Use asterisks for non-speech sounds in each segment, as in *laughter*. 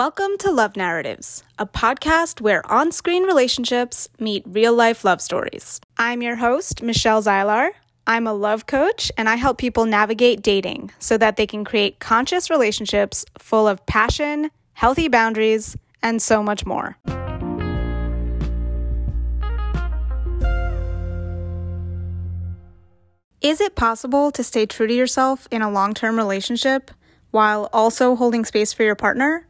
Welcome to Love Narratives, a podcast where on screen relationships meet real life love stories. I'm your host, Michelle Zaylar. I'm a love coach and I help people navigate dating so that they can create conscious relationships full of passion, healthy boundaries, and so much more. Is it possible to stay true to yourself in a long term relationship while also holding space for your partner?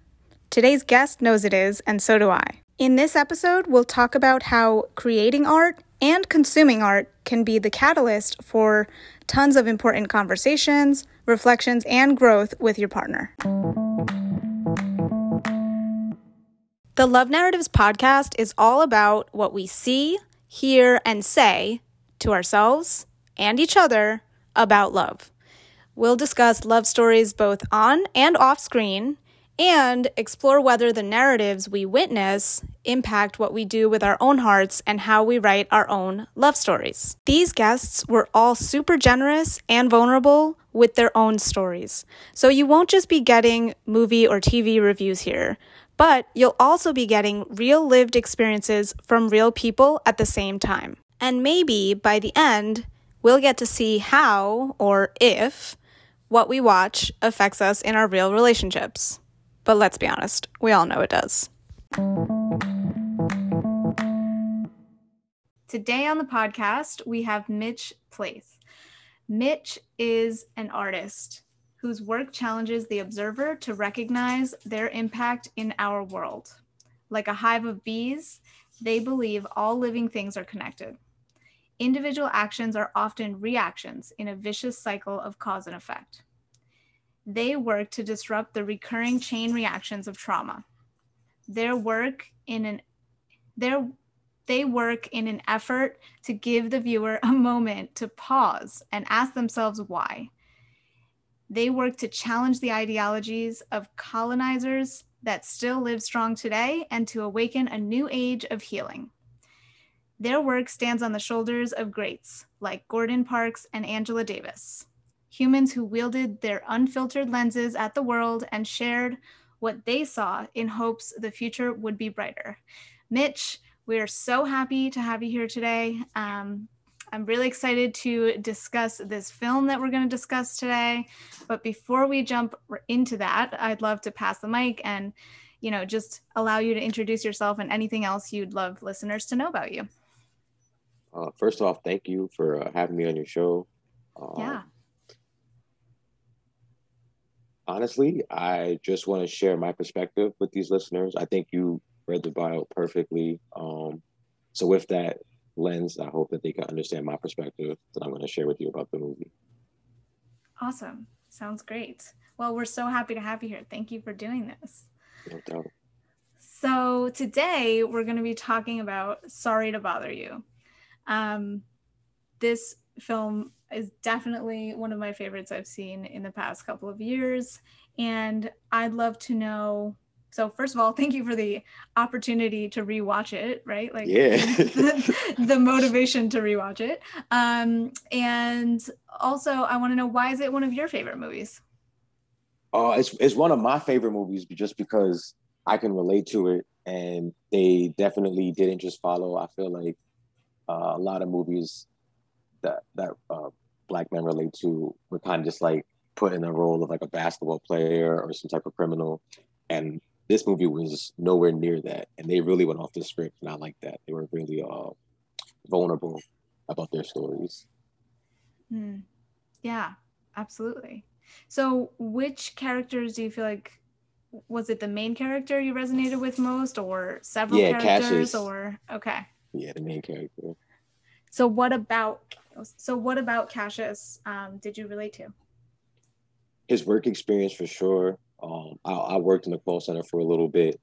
Today's guest knows it is, and so do I. In this episode, we'll talk about how creating art and consuming art can be the catalyst for tons of important conversations, reflections, and growth with your partner. The Love Narratives podcast is all about what we see, hear, and say to ourselves and each other about love. We'll discuss love stories both on and off screen and explore whether the narratives we witness impact what we do with our own hearts and how we write our own love stories. These guests were all super generous and vulnerable with their own stories. So you won't just be getting movie or TV reviews here, but you'll also be getting real lived experiences from real people at the same time. And maybe by the end, we'll get to see how or if what we watch affects us in our real relationships. But let's be honest, we all know it does. Today on the podcast, we have Mitch Plaise. Mitch is an artist whose work challenges the observer to recognize their impact in our world. Like a hive of bees, they believe all living things are connected. Individual actions are often reactions in a vicious cycle of cause and effect they work to disrupt the recurring chain reactions of trauma. Their work in an their they work in an effort to give the viewer a moment to pause and ask themselves why. They work to challenge the ideologies of colonizers that still live strong today and to awaken a new age of healing. Their work stands on the shoulders of greats like Gordon Parks and Angela Davis humans who wielded their unfiltered lenses at the world and shared what they saw in hopes the future would be brighter. Mitch, we are so happy to have you here today. Um, I'm really excited to discuss this film that we're going to discuss today. But before we jump into that, I'd love to pass the mic and, you know, just allow you to introduce yourself and anything else you'd love listeners to know about you. Uh, first off, thank you for uh, having me on your show. Um, yeah honestly, I just want to share my perspective with these listeners. I think you read the bio perfectly. Um, so with that lens, I hope that they can understand my perspective that I'm going to share with you about the movie. Awesome. Sounds great. Well, we're so happy to have you here. Thank you for doing this. No doubt. So today we're going to be talking about Sorry to Bother You. Um, this film is definitely one of my favorites I've seen in the past couple of years. And I'd love to know. So first of all, *laughs* thank you for the opportunity to rewatch it, right? Like yeah. the, *laughs* the, motivation to rewatch it. Um, and also I want to know why is it one of your favorite movies? Uh, it's it's one of my favorite movies just because I can relate to it and they definitely didn't just follow. I feel like uh, a lot of movies that that uh, black men relate to were kind of just like put in the role of like a basketball player or some type of criminal, and this movie was nowhere near that, and they really went off the script, and I like that. They were really uh, vulnerable about their stories. Mm. Yeah, absolutely. So, which characters do you feel like was it the main character you resonated with most, or several yeah, characters, Cassius. or okay? Yeah, the main character. So, what about so, what about Cassius um, did you relate to? His work experience for sure. Um, I, I, worked in the call center for a little bit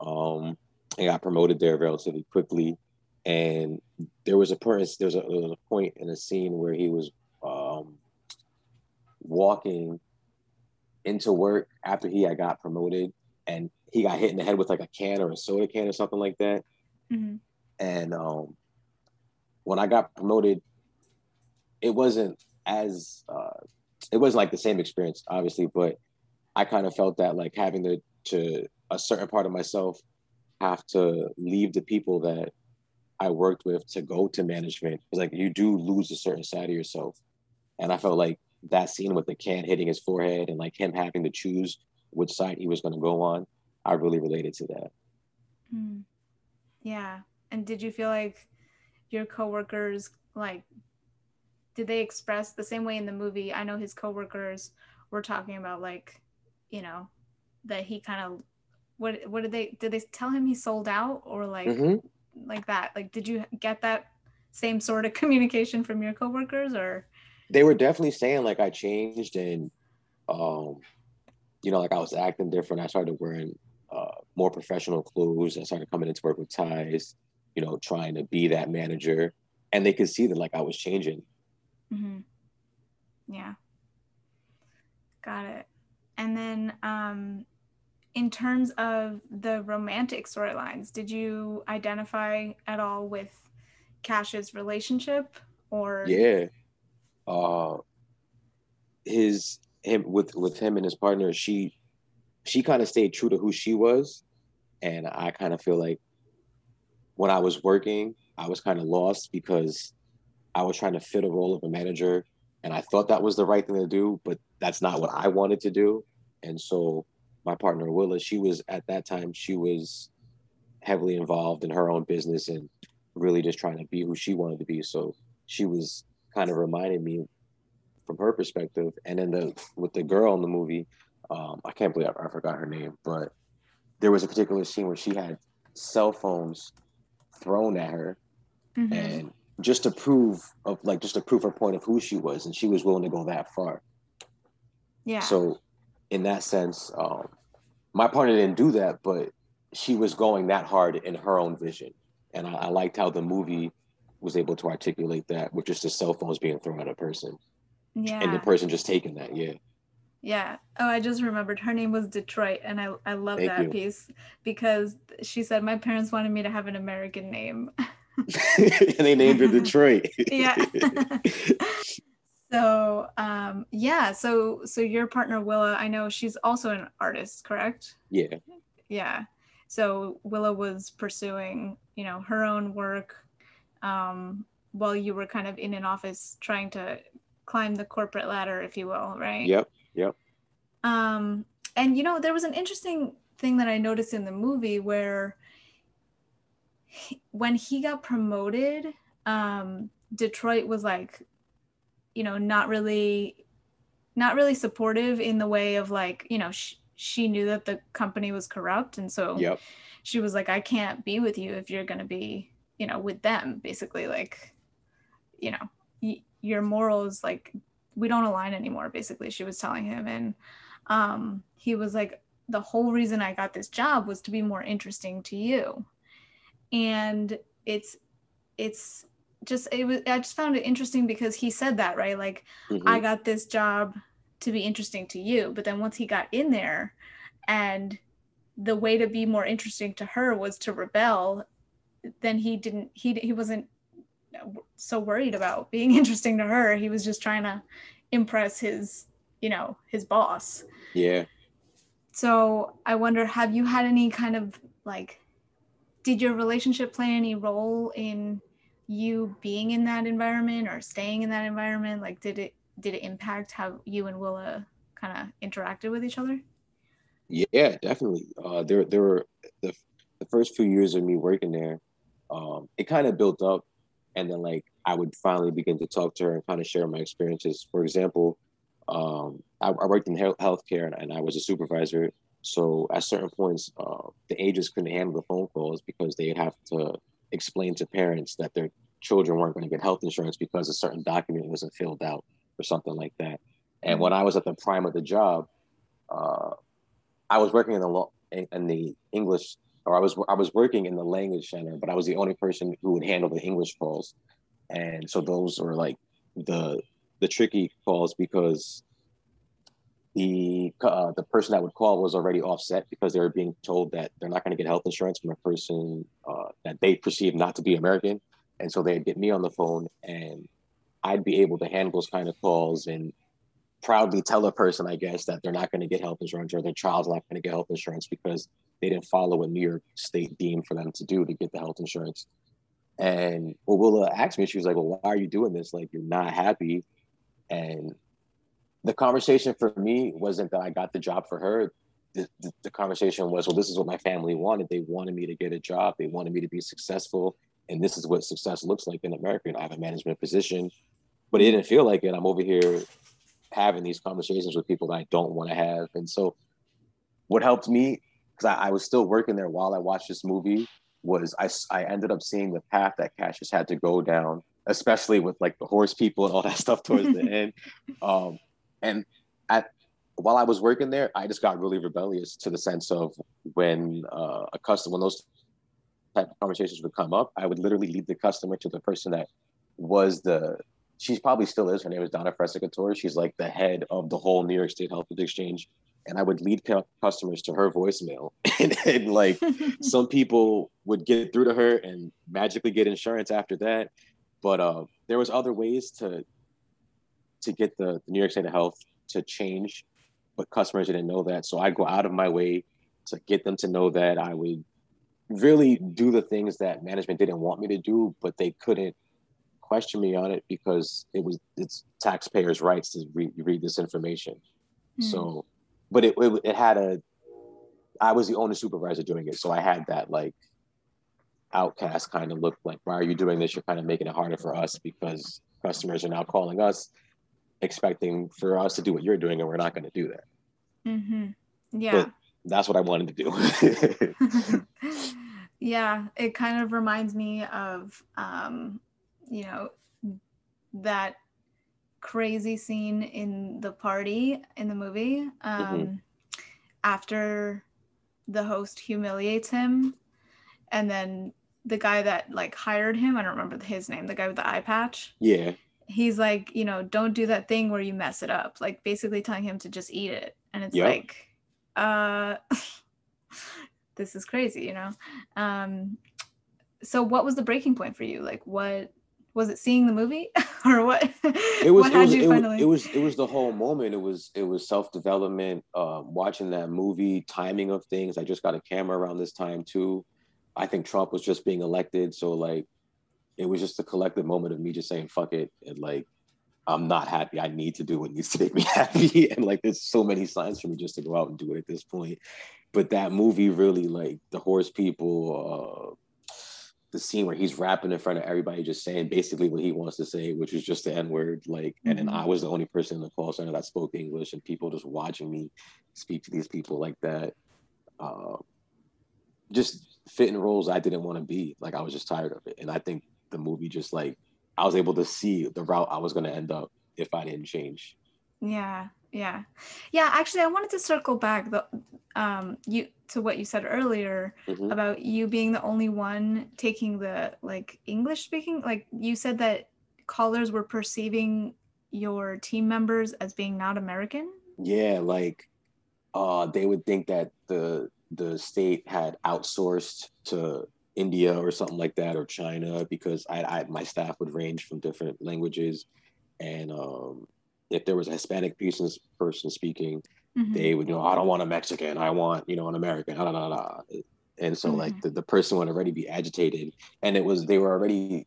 um, and got promoted there relatively quickly. And there was a point, there was a, there was a point in a scene where he was um, walking into work after he had got promoted and he got hit in the head with like a can or a soda can or something like that. Mm-hmm. And um, when I got promoted, it wasn't as uh, it wasn't like the same experience, obviously, but I kind of felt that like having to to a certain part of myself have to leave the people that I worked with to go to management. Like you do lose a certain side of yourself. And I felt like that scene with the can hitting his forehead and like him having to choose which side he was going to go on, I really related to that. Mm. Yeah. And did you feel like your coworkers like did they express the same way in the movie? I know his coworkers were talking about like, you know, that he kind of what what did they did they tell him he sold out or like mm-hmm. like that? Like did you get that same sort of *laughs* communication from your coworkers or they were definitely saying like I changed and um you know like I was acting different. I started wearing uh, more professional clothes. I started coming into work with ties, you know, trying to be that manager. And they could see that like I was changing. Mm-hmm. Yeah. Got it. And then um, in terms of the romantic storylines, did you identify at all with Cash's relationship or? Yeah. Uh, his him with with him and his partner, she she kind of stayed true to who she was. And I kind of feel like when I was working, I was kind of lost because I was trying to fit a role of a manager. And I thought that was the right thing to do, but that's not what I wanted to do. And so my partner, Willa, she was at that time, she was heavily involved in her own business and really just trying to be who she wanted to be. So she was kind of reminding me from her perspective. And then the with the girl in the movie, um, I can't believe I, I, forgot her name, but there was a particular scene where she had cell phones thrown at her, mm-hmm. and just to prove of like just to prove her point of who she was, and she was willing to go that far. Yeah. So, in that sense, um, my partner didn't do that, but she was going that hard in her own vision, and I, I liked how the movie was able to articulate that with just the cell phones being thrown at a person. Yeah. And the person just taking that, yeah. Yeah. Oh, I just remembered her name was Detroit, and I I love Thank that you. piece because she said my parents wanted me to have an American name. *laughs* *laughs* and they named her Detroit. yeah. *laughs* so um yeah, so so your partner Willa, I know she's also an artist, correct? Yeah. Yeah. So Willa was pursuing, you know, her own work um while you were kind of in an office trying to climb the corporate ladder, if you will, right? Yep. Yep. Um, and you know, there was an interesting thing that I noticed in the movie where he, when he got promoted, um, Detroit was like, you know, not really, not really supportive in the way of like, you know, sh- she knew that the company was corrupt, and so yep. she was like, I can't be with you if you're gonna be, you know, with them, basically, like, you know, y- your morals like we don't align anymore basically she was telling him. And um, he was like the whole reason i got this job was to be more interesting to you and it's it's just it was i just found it interesting because he said that right like mm-hmm. i got this job to be interesting to you but then once he got in there and the way to be more interesting to her was to rebel then he didn't he he wasn't so worried about *laughs* being interesting to her. He was just trying to impress his, you know, his boss. Yeah. So I wonder, have you had any kind of like, did your relationship play any role in you being in that environment or staying in that environment? Like, did it did it impact how you and Willa kind of interacted with each other? Yeah, definitely. Uh, there, there were the, the first few years of me working there. Um, it kind of built up and then like I would finally begin to talk to her and kind of share my experiences. For example, um, I, I, worked in healthcare and, and, I was a supervisor. So at certain points, uh, the agents couldn't handle the phone calls because they'd have to explain to parents that their children weren't going to get health insurance because a certain document wasn't filled out or something like that. And when I was at the prime of the job, uh, I was working in the law in the English or I was I was working in the language center, but I was the only person who would handle the English calls, and so those were like the the tricky calls because the uh, the person that would call was already offset because they were being told that they're not going to get health insurance from a person uh, that they perceive not to be American, and so they'd get me on the phone and I'd be able to handle those kind of calls and proudly tell a person, I guess, that they're not going to get health insurance or their child's not going to get health insurance because they didn't follow what New York State deemed for them to do to get the health insurance. And well, Willa asked me, she was like, Well, why are you doing this? Like, you're not happy. And the conversation for me wasn't that I got the job for her. The, the, the, conversation was, Well, this is what my family wanted. They wanted me to get a job, they wanted me to be successful. And this is what success looks like in America. And I have a management position, but it didn't feel like it. I'm over here having these conversations with people that I don't want to have. And so, what helped me, because I, I was still working there while I watched this movie, was I, I ended up seeing the path that Cassius had to go down, especially with like the horse people and all that *laughs* stuff towards the end. Um, and at while I was working there, I just got really rebellious to the sense of when uh, a customer, when those type of conversations would come up, I would literally lead the customer to the person that was the she's probably still is. Her name is Donna Frescatore. She's like the head of the whole New York State Health Exchange and I would lead customers to her voicemail. *laughs* and, and like *laughs* some people would get through to her and magically get insurance after that. But uh, there was other ways to to get the, the New York State of Health to change, but customers didn't know that. So I go out of my way to get them to know that I would really do the things that management didn't want me to do, but they couldn't question me on it because it was it's taxpayers' rights to re- read this information. Mm. So but it, it, it had a I was the only supervisor doing it, so I had that like outcast kind of look like, why are you doing this? You're kind of making it harder for us because customers are now calling us, expecting for us to do what you're doing, and we're not going to do that. Mm-hmm. Yeah, but that's what I wanted to do. *laughs* yeah, it kind of reminds me of, um, you know, that crazy scene in the party in the movie um, mm-hmm. after the host humiliates him and then the guy that like hired him i don't remember his name the guy with the eye patch yeah he's like you know don't do that thing where you mess it up like basically telling him to just eat it and it's yep. like uh *laughs* this is crazy you know um so what was the breaking point for you like what was it seeing the movie *laughs* or what? It was. What it was. It, finally... it, was. It was the whole moment. It was. It was self development. Um, watching that movie, timing of things. I just got a camera around this time too. I think Trump was just being elected, so like, it was just a collective moment of me just saying "fuck it" and like, I'm not happy. I need to do what needs to make me *laughs* happy, and like, there's so many signs for me just to go out and do it at this point. But that movie really, like, the horse people. Uh, the scene where he's rapping in front of everybody, just saying basically what he wants to say, which is just the N word. Like, mm-hmm. and then I mm-hmm. was the only person in the call center that spoke English, and people just watching me speak to these people like that. Uh, just fitting roles I didn't want to be. Like, I was just tired of it. And I think the movie just like, I was able to see the route I was going to end up if I didn't change. Yeah yeah yeah actually i wanted to circle back the um you to what you said earlier mm-hmm. about you being the only one taking the like english speaking like you said that callers were perceiving your team members as being not american yeah like uh they would think that the the state had outsourced to india or something like that or china because i, I my staff would range from different languages and um if there was a Hispanic person person speaking, mm-hmm. they would you know I don't want a Mexican, I want you know an American, blah, blah, blah. and so mm-hmm. like the, the person would already be agitated, and it was they were already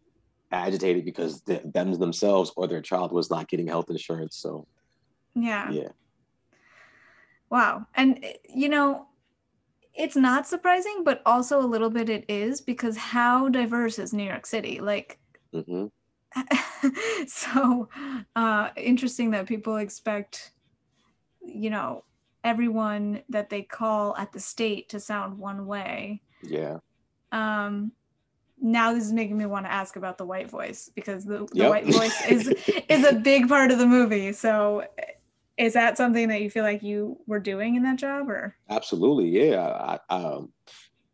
agitated because the, them themselves or their child was not getting health insurance. So yeah, yeah, wow, and you know. It's not surprising, but also a little bit it is because how diverse is New York City? Like, mm-hmm *laughs* so uh, interesting that people expect, you know, everyone that they call at the state to sound one way. Yeah. Um, now this is making me want to ask about the white voice because the, the yep. white voice is *laughs* is a big part of the movie. So is that something that you feel like you were doing in that job or absolutely yeah I, um,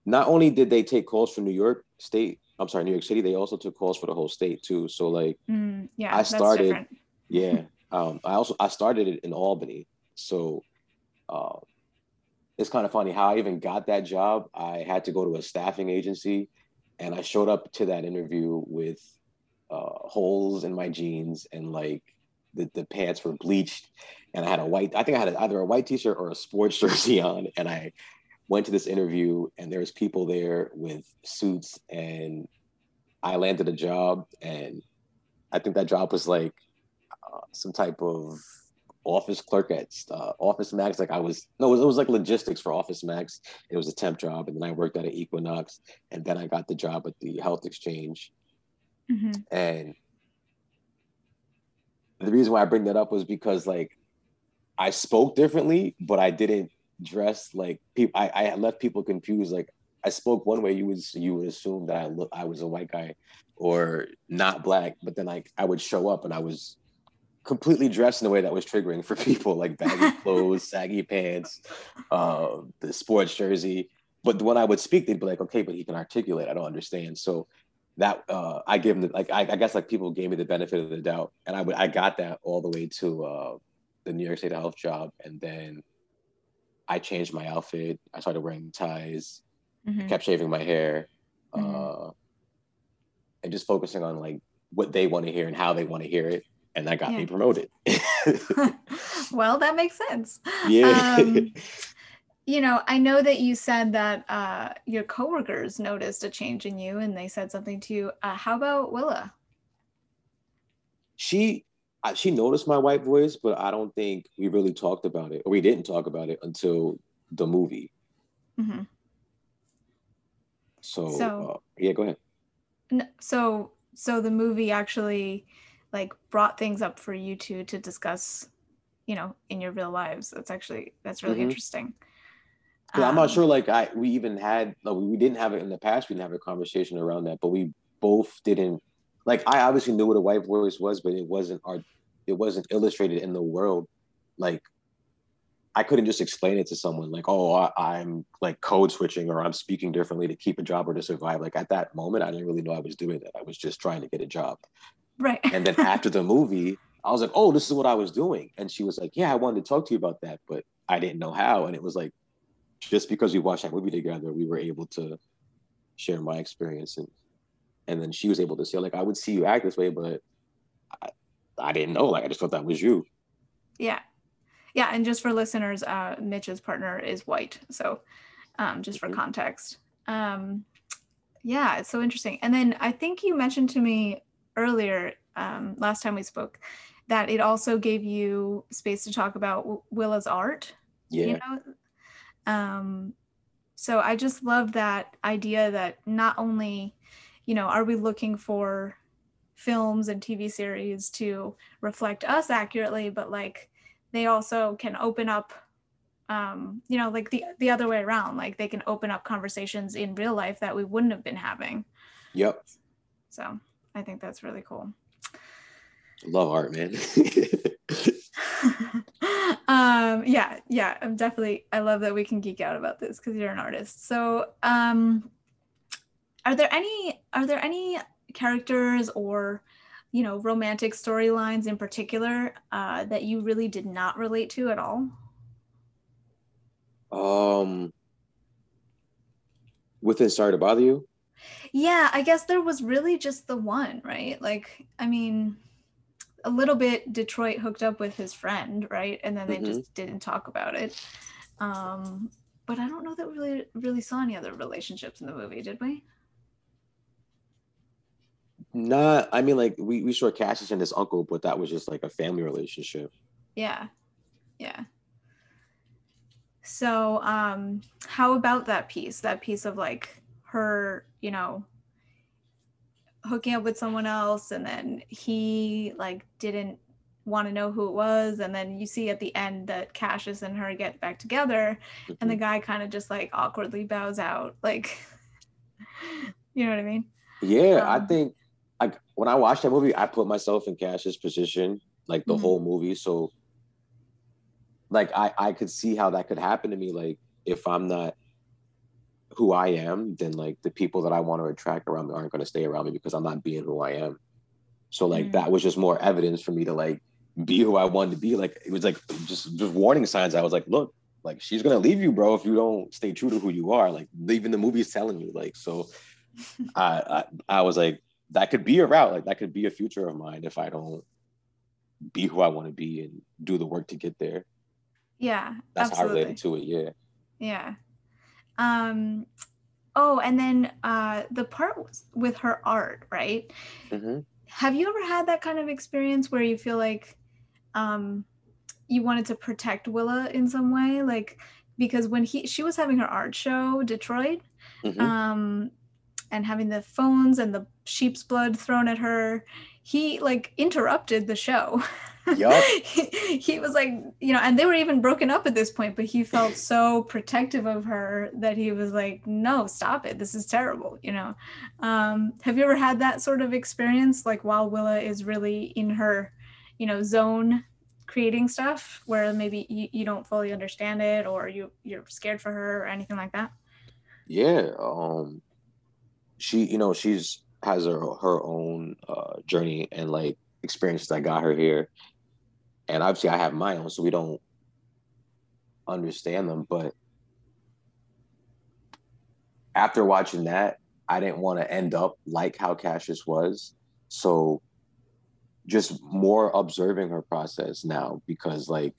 not only did they take calls from new york state I'm sorry, New York City, they also took calls for the whole state too. So like, mm, yeah, I started, yeah. Um, I also I started it in Albany, so uh, it's kind of funny how I even got that job. I had to go to a staffing agency, and I showed up to that interview with uh, holes in my jeans and like the, the pants were bleached and I had a white, I think I had either a white t-shirt or a sports *laughs* jersey on. And I went to this interview and there was people there with suits and I landed a job and I think that job was like uh, some type of office clerk at uh, Office Max. Like I was, no, it was, it was, like logistics for Office Max. It was a temp job. And then I worked at an Equinox and then I got the job at the health exchange. Mm-hmm. And the reason why I bring that up was because like I spoke differently, but I didn't dress like people. I, I left people confused. Like I spoke one way, you would you would assume that I look I was a white guy or not black, but then like I would show up and I was completely dressed in a way that was triggering for *laughs* people, like baggy *laughs* clothes, saggy pants, uh, the sports jersey. But when I would speak, they'd be like, "Okay, but he can articulate. I don't understand." So that uh, I give them like I, I, guess like people gave me the benefit of the doubt, and I would I got that all the way to uh, the New York State Health job, and then I changed my outfit. I started wearing ties, mm-hmm. kept shaving my hair, mm-hmm. uh, and just focusing on like what they want to hear and how they want to hear it, and that got yeah. me promoted. *laughs* *laughs* well, that makes sense. Yeah. Um, *laughs* you know, I know that you said that uh, your coworkers noticed a change in you and they said something to you. Uh, how about Willa? She she noticed my white voice, but I don't think we really talked about it, or we didn't talk about it until the movie. Mm-hmm. So, so uh, yeah, go ahead. So, so the movie actually like brought things up for you two to discuss, you know, in your real lives. That's actually that's really mm-hmm. interesting. Um, I'm not um, sure. Like I, we even had, like, we didn't have it in the past. We didn't have a conversation around that, but we both didn't. Like I obviously knew what a white voice was, but it wasn't our It wasn't illustrated in the world. Like I couldn't just explain it to someone like, oh, I, am like code switching or I'm speaking differently to keep a job or to survive. Like at that moment, I didn't really know I was doing that. I was just trying to get a job. Right. and then after the *laughs* movie, I was like, oh, this is what I was doing. And she was like, yeah, I wanted to talk to you about that, but I didn't know how. And it was like, just because we watched that movie together, we were able to share my experience and and then she was able to say like I would see you act this way, but I, I didn't know. Like I just thought that was you. Yeah, yeah. And just for listeners, uh, Mitch's partner is white, so um, just for mm-hmm. context. Um, yeah, it's so interesting. And then I think you mentioned to me earlier, um, last time we spoke, that it also gave you space to talk about Willa's art. Yeah. You know, um, so I just love that idea that not only, you know, are we looking for films and TV series to reflect us accurately, but like they also can open up um, you know, like the the other way around. Like they can open up conversations in real life that we wouldn't have been having. Yep. So I think that's really cool. Love art, man. *laughs* um yeah yeah i'm definitely i love that we can geek out about this because you're an artist. So um are there any are there any characters or you know romantic storylines in particular uh that you really did not relate to at all? Um within sorry to bother you? Yeah i guess there was really just the one right? Like i mean a little bit Detroit hooked up with his friend, right? And then they mm-hmm. just didn't talk about it. Um, but I don't know that we really really saw any other relationships in the movie, did we? Not, I mean, like we we saw Cassius and his uncle, but that was just like a family relationship. Yeah, yeah. So, um, how about that piece? That piece of like her, you know, hooking up with someone else and then he like didn't want to know who it was and then you see at the end that Cassius and her get back together mm-hmm. and the mm-hmm. guy kind of just like awkwardly bows out like *laughs* you know what I mean? Yeah, um, I think like when I watched that movie I put myself in Cassius position like the mm-hmm. whole movie so like I I could see how that could happen to me like if I'm not who I am, then like the people that I want to attract around me aren't going to stay around me because I'm not being who I am. So like mm. that was just more evidence for me to like be who I wanted to be. Like it was like just just warning signs. I was like, look, like she's gonna leave you, bro, if you don't stay true to who you are. Like even the movie's telling you. Like so, *laughs* I, I I was like that could be a route. Like that could be a future of mine if I don't be who I want to be and do the work to get there. Yeah. That's absolutely. how I related to it. Yeah. Yeah. Um oh, and then uh the part with her art, right? hmm Have you ever had that kind of experience where you feel like um you wanted to protect Willa in some way? Like because when he she was having her art show, Detroit, hmm um and having the phones and the sheep's blood thrown at her, he like interrupted the show. *laughs* Yup. *laughs* he, he was like, you know, and they were even broken up at this point, but he felt so protective of her that he was like, no, stop it. This is terrible, you know. Um, have you ever had that sort of experience, like while Willa is really in her, you know, zone creating stuff where maybe you, you don't fully understand it or you you're scared for her or anything like that? Yeah. Um, she, you know, she's has her her own uh, journey and like experiences that got her here, and obviously I have my own, so we don't understand them. But after watching that, I didn't want to end up like how Cassius was, so just more observing her process now because like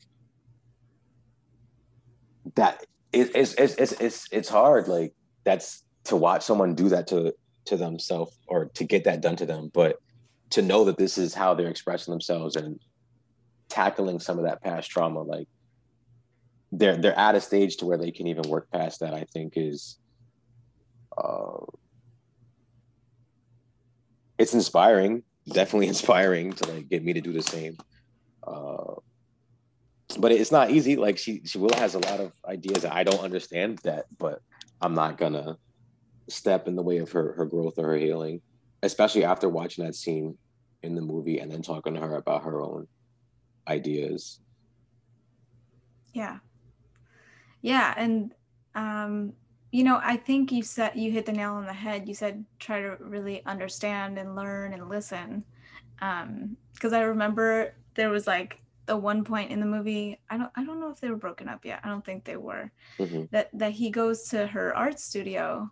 that it, it's, it's it's it's it's hard like that's to watch someone do that to to themselves or to get that done to them but to know that this is how they're expressing themselves and tackling some of that past trauma like they're they're at a stage to where they can even work past that i think is uh it's inspiring definitely *laughs* inspiring to like get me to do the same. Uh but it's not easy. Like she she will has a lot of ideas that i don't understand that but i'm not gonna step in the way of her her growth or her healing especially after watching that scene in the movie and then talking to her about her own ideas Yeah. Yeah. And, um, you know, I think you said you hit the nail on the head. You said try to really understand and learn and listen. Um, because I remember there was like the one point in the movie, I don't I don't know if they were broken up yet. I don't think they were. Mhm. That that he goes to her art studio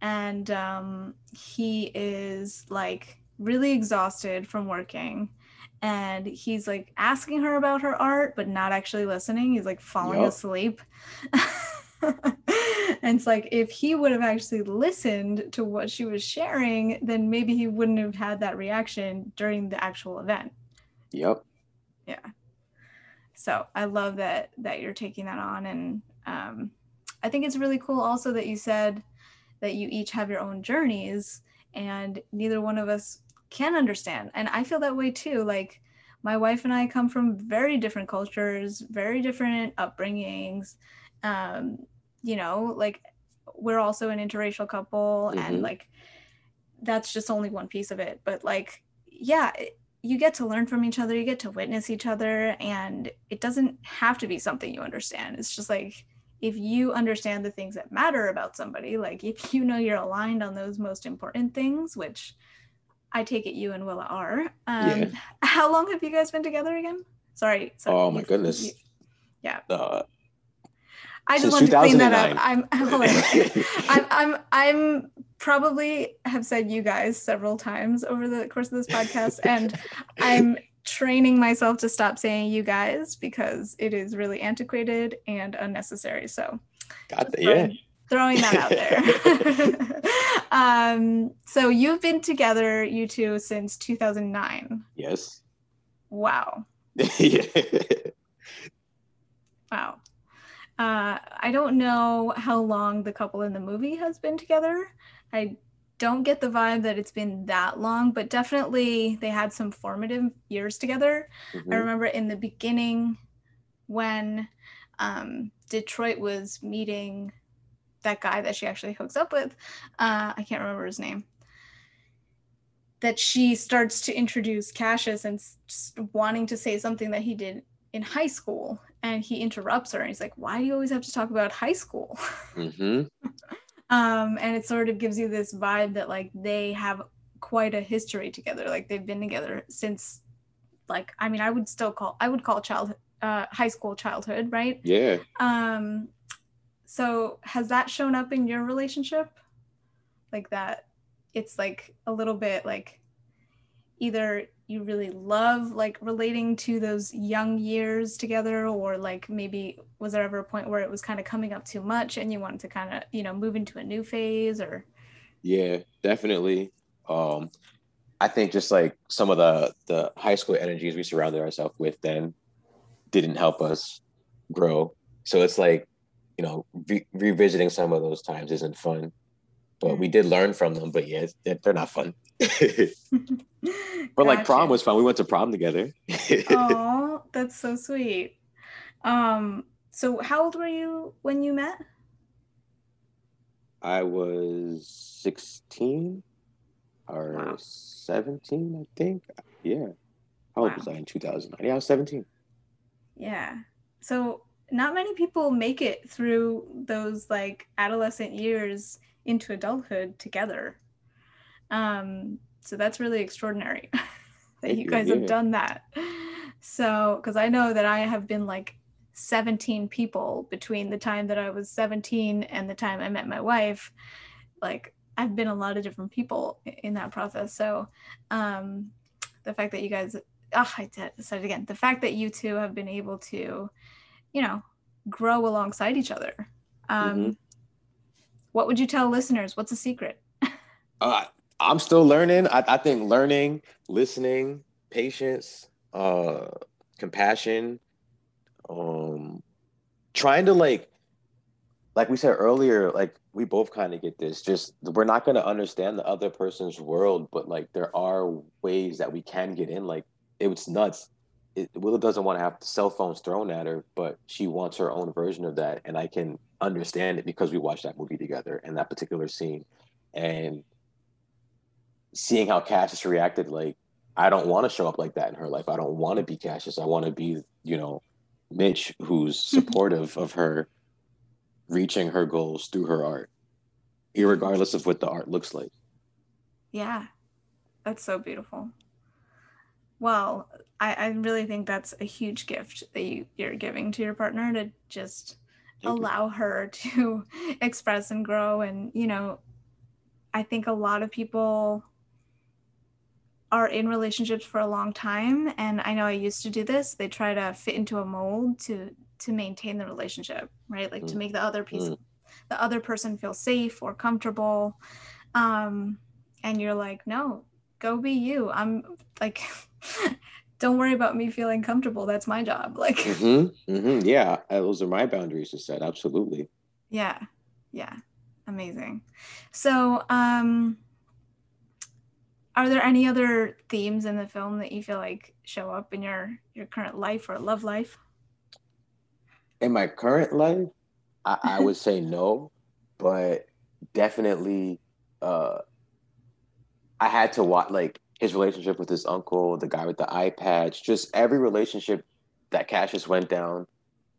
and um he is like really exhausted from working and he's like asking her about her art but not actually listening he's like falling Yup. asleep *laughs* and it's like if he would have actually listened to what she was sharing then maybe he wouldn't have had that reaction during the actual event yep Yeah. so i love that that you're taking that on and um, i think it's really cool also that you said that you each have your own journeys and neither one of us can understand and i feel that way too like my wife and i come from very different cultures very different upbringings um, you know like we're also an interracial couple and Mhm. like that's just only one piece of it but like yeah it- you get to learn from each other you get to witness each other and it doesn't have to be something you understand it's just like if you understand the things that matter about somebody like if you know you're aligned on those most important things which i take it you and willa are. Um, Yeah. how long have you guys been together again? Sorry, sorry. Oh my goodness. You- uh, i just want to clean that up. i'm. *laughs* *laughs* I'm, I'm I'm probably have said you guys several times over the course of this podcast, *laughs* and I'm training myself to stop saying you guys because it is really antiquated and unnecessary. So got the, yeah throwing that out there. *laughs* um, so you've been together, you two, since 2009. yes Wow. yeah *laughs* Wow. Uh, I don't know how long the couple in the movie has been together. I don't get the vibe that it's been that long, but definitely they had some formative years together. I Mhm. remember in the beginning when um, Detroit was meeting that guy that she actually hooks up with. Uh, I can't remember his name. That she starts to introduce Cassius and wanting to say something that he did in high school. And he interrupts her and he's like, Why do you always have to talk about high school? *laughs* Mhm. um, and it sort of gives you this vibe that like they have quite a history together. Like they've been together since like I mean I would still call I would call child uh, high school childhood, right? yeah Um, so has that shown up in your relationship? Like that it's like a little bit like either you really love like relating to those young years together or like maybe was there ever a point where it was kind of coming up too much and you wanted to kind of you know move into a new phase or? Yeah definitely. Um i think just like some of the the high school energies we surrounded ourselves with then didn't help us grow. So it's like you know re- revisiting some of those times isn't fun but we did learn from them. But yeah, they're not fun. *laughs* but like prom was fun. We went to prom together. *laughs* oh, that's so sweet. Um, so how old were you when you met? I was 16 or wow. 17, I think. Yeah. How old wow. was I in 2009? Yeah, I was 17. Yeah. So not many people make it through those like adolescent years into adulthood together. Um, so that's really extraordinary *laughs* that you guys have done that. So, because I know that I have been like 17 people between the time that I was 17 and the time I met my wife. Like, I've been a lot of different people in that process. So, um, the fact that you guys, oh, I said it again, the fact that you two have been able to, you know, grow alongside each other. Um, mm-hmm what would you tell listeners? What's a secret? *laughs* uh, I'm still learning. I, I, think learning, listening, patience, uh, compassion, um, trying to like, like we said earlier, like we both kind of get this. Just we're not going to understand the other person's world, but like there are ways that we can get in. Like it was nuts. It, Willa doesn't want to have cell phones thrown at her, but she wants her own version of that, and I can understand it because we watched that movie together and that particular scene and seeing how Cassius reacted like I don't want to show up like that in her life. I don't want to be Cassius. I want to be, you know, Mitch who's mm-hmm. supportive of her reaching her goals through her art, regardless of what the art looks like. Yeah. That's so beautiful. Well, I, I really think that's a huge gift that you, you're giving to your partner to just Thank allow you. her *laughs* to express and grow and you know i think a lot of people are in relationships for a long time and i know i used to do this they try to fit into a mold to to maintain the relationship right like mm. to make the other piece mm. the other person feel safe or comfortable um and you're like no go be you i'm like *laughs* don't worry about me feeling comfortable. That's my job. *laughs* Like, mm-hmm, mm-hmm. yeah, those are my boundaries to set. Absolutely. Yeah, yeah, amazing. So, um, are there any other themes in the film that you feel like show up in your your current life or love life? In my current life, I, I would say *laughs* no, but definitely, uh, I had to watch like his relationship with his uncle, the guy with the eye patch, just every relationship that Cassius went down,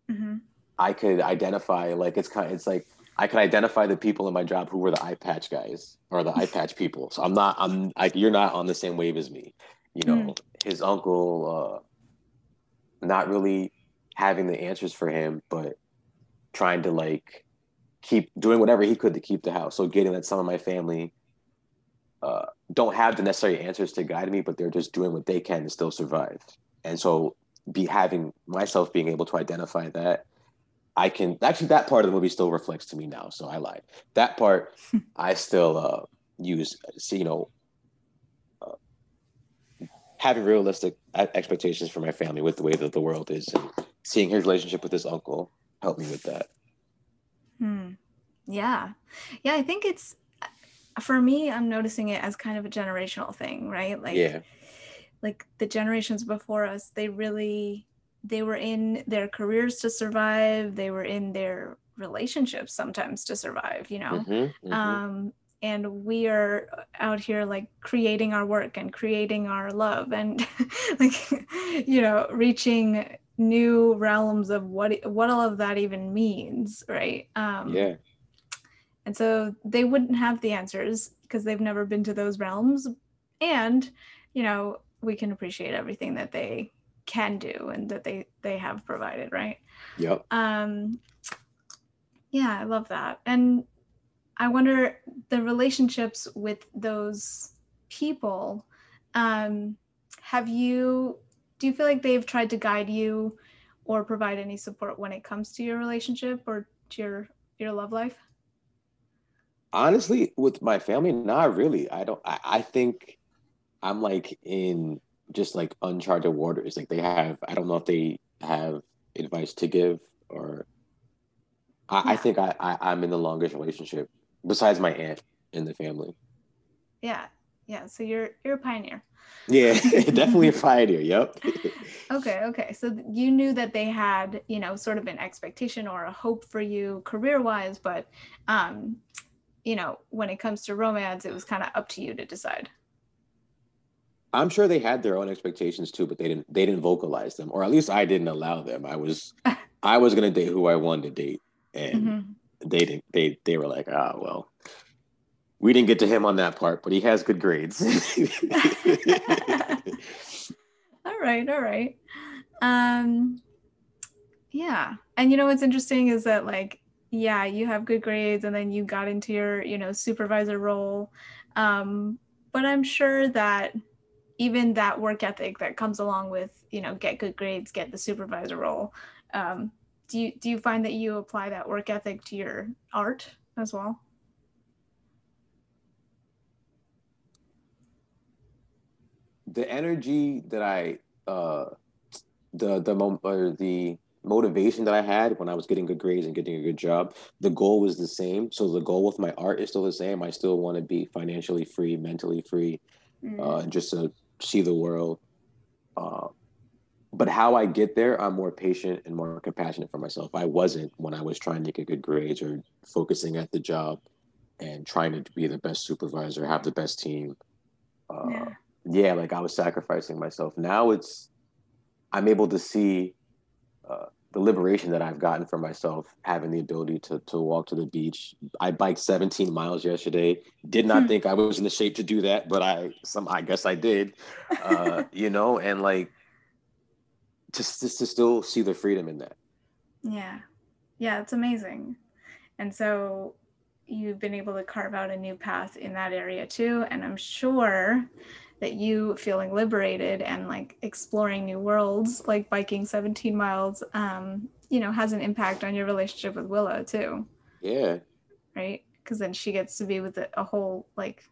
mm-hmm. I could identify. Like it's kind, of, it's like I can identify the people in my job who were the eye patch guys or the eye *laughs* patch people. So I'm not, I'm like, you're not on the same wave as me. You know, mm. his uncle, uh, not really having the answers for him, but trying to like keep doing whatever he could to keep the house. So getting that some of my family uh, don't have the necessary answers to guide me, but they're just doing what they can to still survive. And so, be having myself being able to identify that, I can actually that part of the movie still reflects to me now. So I lied. That part *laughs* I still uh, use. You know, uh, having realistic expectations for my family with the way that the world is, and seeing his relationship with his uncle helped me with that. Hmm. Yeah, yeah. I think it's for me, I'm noticing it as kind of a generational thing, right? Like, yeah. like the generations before us, they really they were in their careers to survive. They were in their relationships sometimes to survive. You know, mm-hmm, mm-hmm. Um, and we are out here like creating our work and creating our love and *laughs* like you know reaching new realms of what what all of that even means right um yeah and so they wouldn't have the answers because they've never been to those realms. And, you know, we can appreciate everything that they can do and that they they have provided, right? Yep. Um yeah, I love that. And I wonder the relationships with those people um have you do you feel like they've tried to guide you or provide any support when it comes to your relationship or to your your love life? Honestly, with my family, not really. I don't. I, I think I'm like in just like uncharted waters. Like they have. I don't know if they have advice to give or. I, yeah. I think I, I I'm in the longest relationship besides my aunt in the family. Yeah, yeah. So you're you're a pioneer. Yeah, *laughs* *laughs* definitely a pioneer. Yep. okay, okay. So you knew that they had, you know, sort of an expectation or a hope for you career-wise, but um, you know, when it comes to romance, it was kind of up to you to decide. I'm sure they had their own expectations too, but they didn't they didn't vocalize them, or at least I didn't allow them. I was *laughs* I was gonna date who I wanted to date, and mm-hmm. they didn't. They they were like, ah, well, we didn't get to him on that part, but he has good grades. *laughs* all right, all right. Um yeah. And you know what's interesting is that like yeah, you have good grades and then you got into your, you know, supervisor role. Um but I'm sure that even that work ethic that comes along with, you know, get good grades, get the supervisor role. Um do you do you find that you apply that work ethic to your art as well? the energy that I uh the the or the motivation that I had when I was getting good grades and getting a good job, the goal was the same. So the goal with my art is still the same. I still want to be financially free, mentally free, mm. uh, just to see the world. Uh, but how I get there, I'm more patient and more compassionate for myself. I wasn't when I was trying to get good grades or focusing at the job and trying to be the best supervisor, have the best team. Uh, yeah yeah, like I was sacrificing myself. Now it's I'm able to see uh, the liberation that I've gotten for myself, having the ability to to walk to the beach. I biked 17 miles yesterday. Did not hmm. think I was in the shape to do that, but I some I guess I did. Uh, *laughs* you know, and like just, just to still see the freedom in that. Yeah, yeah, it's amazing. And so you've been able to carve out a new path in that area too. And I'm sure that you feeling liberated and like exploring new worlds like biking 17 miles um you know has an impact on your relationship with Willa too. Yeah. Right? Because then she gets to be with a, a whole like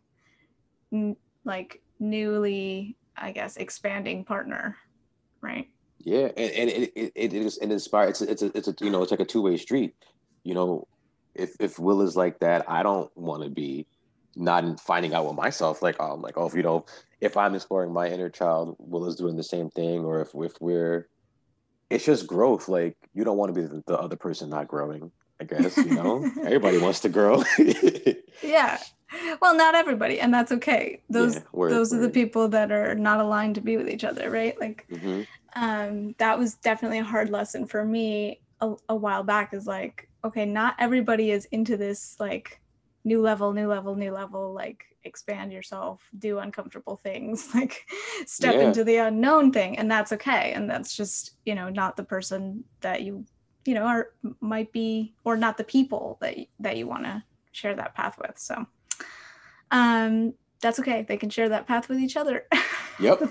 n- like newly i guess expanding partner. Right? Yeah and, and it, it, it is it inspires it's a, it's a it's a you know it's like a two-way street. You know if if will is like that i don't want to be not in finding out with myself like oh, I'm like oh if you know if I'm exploring my inner child, Will is doing the same thing, or if if we're, it's just growth. Like you don't want to be the, the other person not growing. I guess you know *laughs* everybody wants to grow. *laughs* yeah, well, not everybody, and that's okay. Those yeah, word, those word. are the people that are not aligned to be with each other, right? Like, mm-hmm. um, that was definitely a hard lesson for me a, a while back. Is like, okay, not everybody is into this like new level, new level, new level, like expand yourself, do uncomfortable things, *laughs* like step yeah. into the unknown thing. And that's okay. And that's just, you know, not the person that you, you know, are might be, or not the people that, that you want to share that path with. So, um, that's okay. They can share that path with each other. Yep.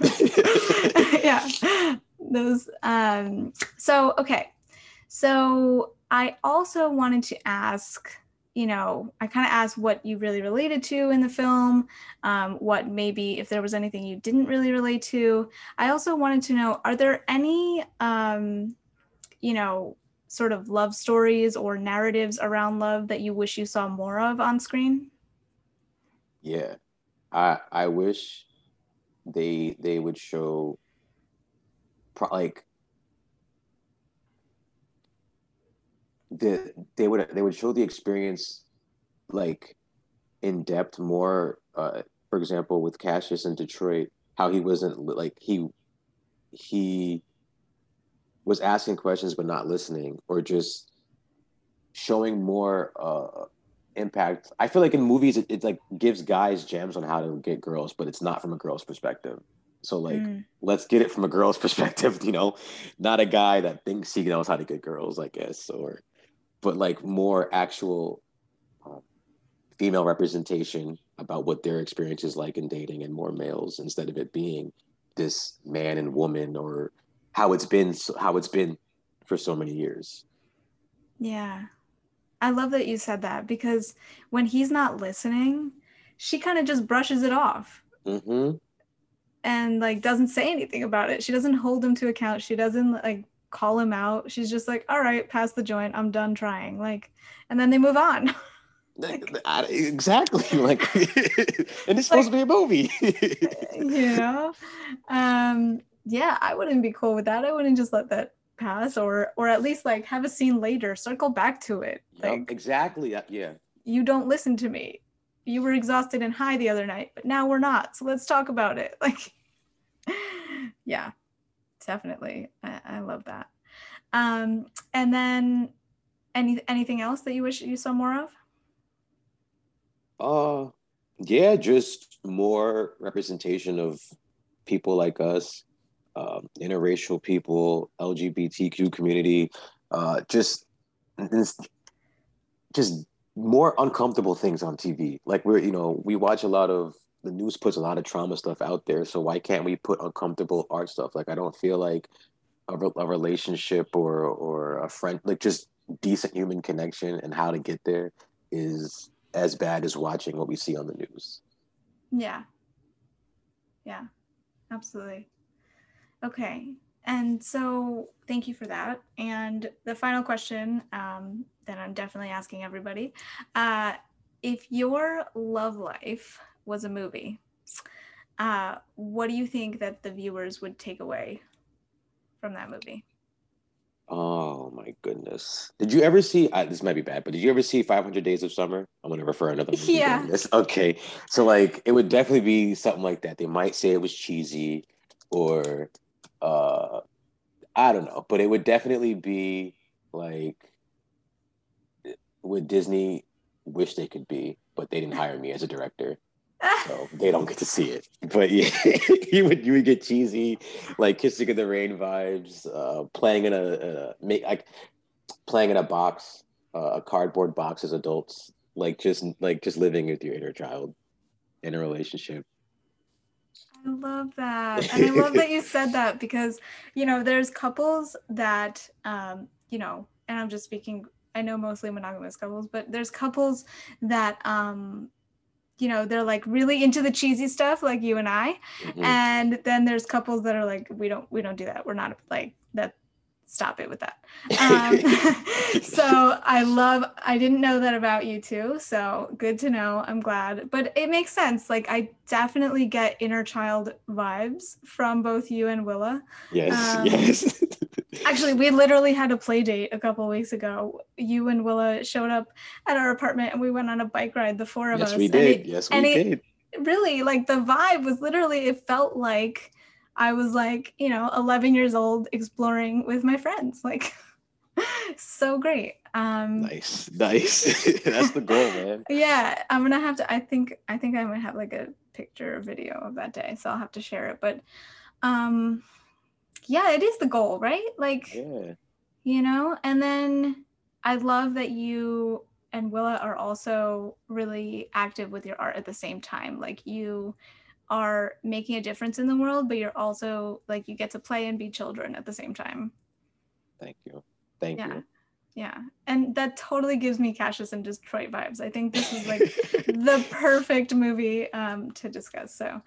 *laughs* yeah. Those, um, so, okay. So I also wanted to ask, you know, I kind of asked what you really related to in the film, um, what maybe if there was anything you didn't really relate to. I also wanted to know are there any, um, you know, sort of love stories or narratives around love that you wish you saw more of on screen? Yeah, I I wish they they would show pro- like the they would they would show the experience like in depth more uh for example with Cassius in Detroit how he wasn't like he he was asking questions but not listening or just showing more uh impact. I feel like in movies it, it like gives guys gems on how to get girls but it's not from a girl's perspective. So like mm. let's get it from a girl's *laughs* perspective you know? Not a guy that thinks he knows how to get girls i guess or but like more actual um, female representation about what their experience is like in dating and more males instead of it being this man and woman or how it's been how it's been for so many years. Yeah. I love that you said that because when he's not listening, she kind of just brushes it off. Mm-hmm. And like doesn't say anything about it. She doesn't hold him to account. She doesn't like call him out. She's just like, all right, pass the joint. I'm done trying. Like, and then they move on. *laughs* like, exactly. *laughs* Like, *laughs* and it's supposed like, to be a movie. you know? Um, yeah, I wouldn't be cool with that. I wouldn't just let that pass or or at least like have a scene later circle back to it like yep, exactly yeah you don't listen to me you were exhausted and high the other night but now we're not so let's talk about it like yeah definitely. I, I love that. Um and then any anything else that you wish you saw more of? Uh yeah just more representation of people like us um, interracial people, LGBTQ community, uh, just just more uncomfortable things on TV. Like we're you know we watch a lot of the news puts a lot of trauma stuff out there, so why can't we put uncomfortable art stuff? Like I don't feel like a, a relationship or or a friend like just decent human connection and how to get there is as bad as watching what we see on the news. Yeah. Yeah. Absolutely. Okay. And so thank you for that. And the final question um, that I'm definitely asking everybody uh, if your love life was a movie, uh, what do you think that the viewers would take away from that movie? Oh my goodness! Did you ever see? Uh, this might be bad, but did you ever see Five Hundred Days of Summer? I'm gonna refer another *laughs* movie. Yeah. This. Okay, so like it would definitely be something like that. They might say it was cheesy, or uh I don't know, but it would definitely be like would Disney wish they could be, but they didn't hire me as a director. So they don't get to see it. *laughs* But yeah, *laughs* you would you would get cheesy, like kissing in the rain vibes, uh, playing in a, a make like playing in a box, uh, a cardboard box as adults, like just like just living with your inner child in a relationship. I love that. And I love that you *laughs* said that because, you know, there's couples that, um, you know, and I'm just speaking, I know mostly monogamous couples, but there's couples that, um, you know, they're like really into the cheesy stuff like you and I. Mm-hmm. And then there's couples that are like, we don't, we don't do that. We're not like that stop it with that. Um, *laughs* so I love, I didn't know that about you too. So good to know. I'm glad. But it makes sense. Like, I definitely get inner child vibes from both you and Willa. Yes. Um, yes. *laughs* actually, we literally had a play date a couple weeks ago. You and Willa showed up at our apartment and we went on a bike ride, the four of yes, us. We did. It, yes, we did. It, really, like the vibe was literally, it felt like, I was like, you know, 11 years old exploring with my friends. Like, *laughs* so great. Um, nice, nice. *laughs* That's the goal, man. Yeah, I'm gonna have to. I think I think I might have like a picture or video of that day, so I'll have to share it. But, um, yeah, it is the goal, right? Like, yeah. you know. And then I love that you and Willa are also really active with your art at the same time. Like you are making a difference in the world, but you're also like you get to play and be children at the same time. Thank you. Thank yeah. you. Yeah. And that totally gives me Cassius and Detroit vibes. I think this is like *laughs* the perfect movie um, to discuss. So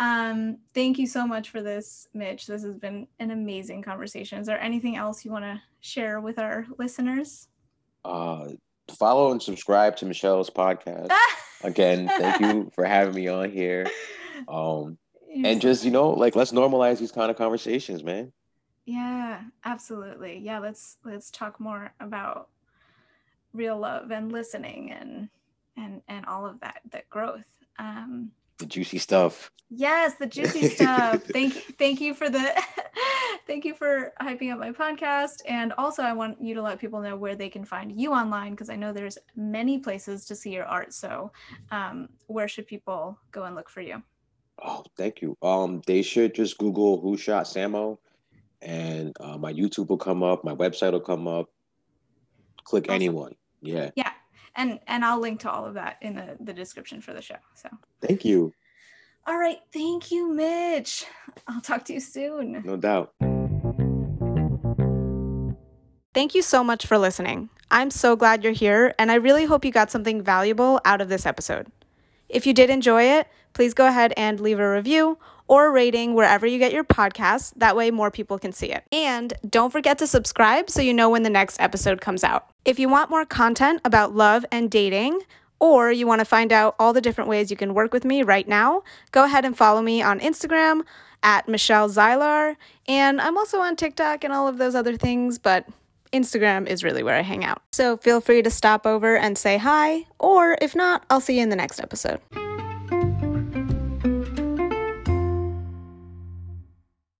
um, thank you so much for this, Mitch. This has been an amazing conversation. Is there anything else you want to share with our listeners? Uh, follow and subscribe to Michelle's podcast. *laughs* Again, thank you for having me on here. *laughs* Um, and just you know, like let's normalize these kind of conversations, man. Yeah, absolutely. Yeah, let's let's talk more about real love and listening and and and all of that that growth. Um, the juicy stuff. Yes, the juicy *laughs* stuff. thank you, thank you for the *laughs* thank you for hyping up my podcast. And also I want you to let people know where they can find you online because I know there's many places to see your art. So um, where should people go and look for you? Oh, thank you. Um, they should just Google who shot Samo, and uh, my YouTube will come up. My website will come up. Click awesome. anyone. Yeah. Yeah, and and I'll link to all of that in the the description for the show. So. Thank you. All right. Thank you, Mitch. I'll talk to you soon. No doubt. Thank you so much for listening. I'm so glad you're here, and I really hope you got something valuable out of this episode. If you did enjoy it, please go ahead and leave a review or rating wherever you get your podcasts. That way, more people can see it. And don't forget to subscribe so you know when the next episode comes out. If you want more content about love and dating, or you want to find out all the different ways you can work with me right now, go ahead and follow me on Instagram at Michelle Zaylar. And I'm also on TikTok and all of those other things, but Instagram is really where I hang out. So feel free to stop over and say hi, or if not, I'll see you in the next episode.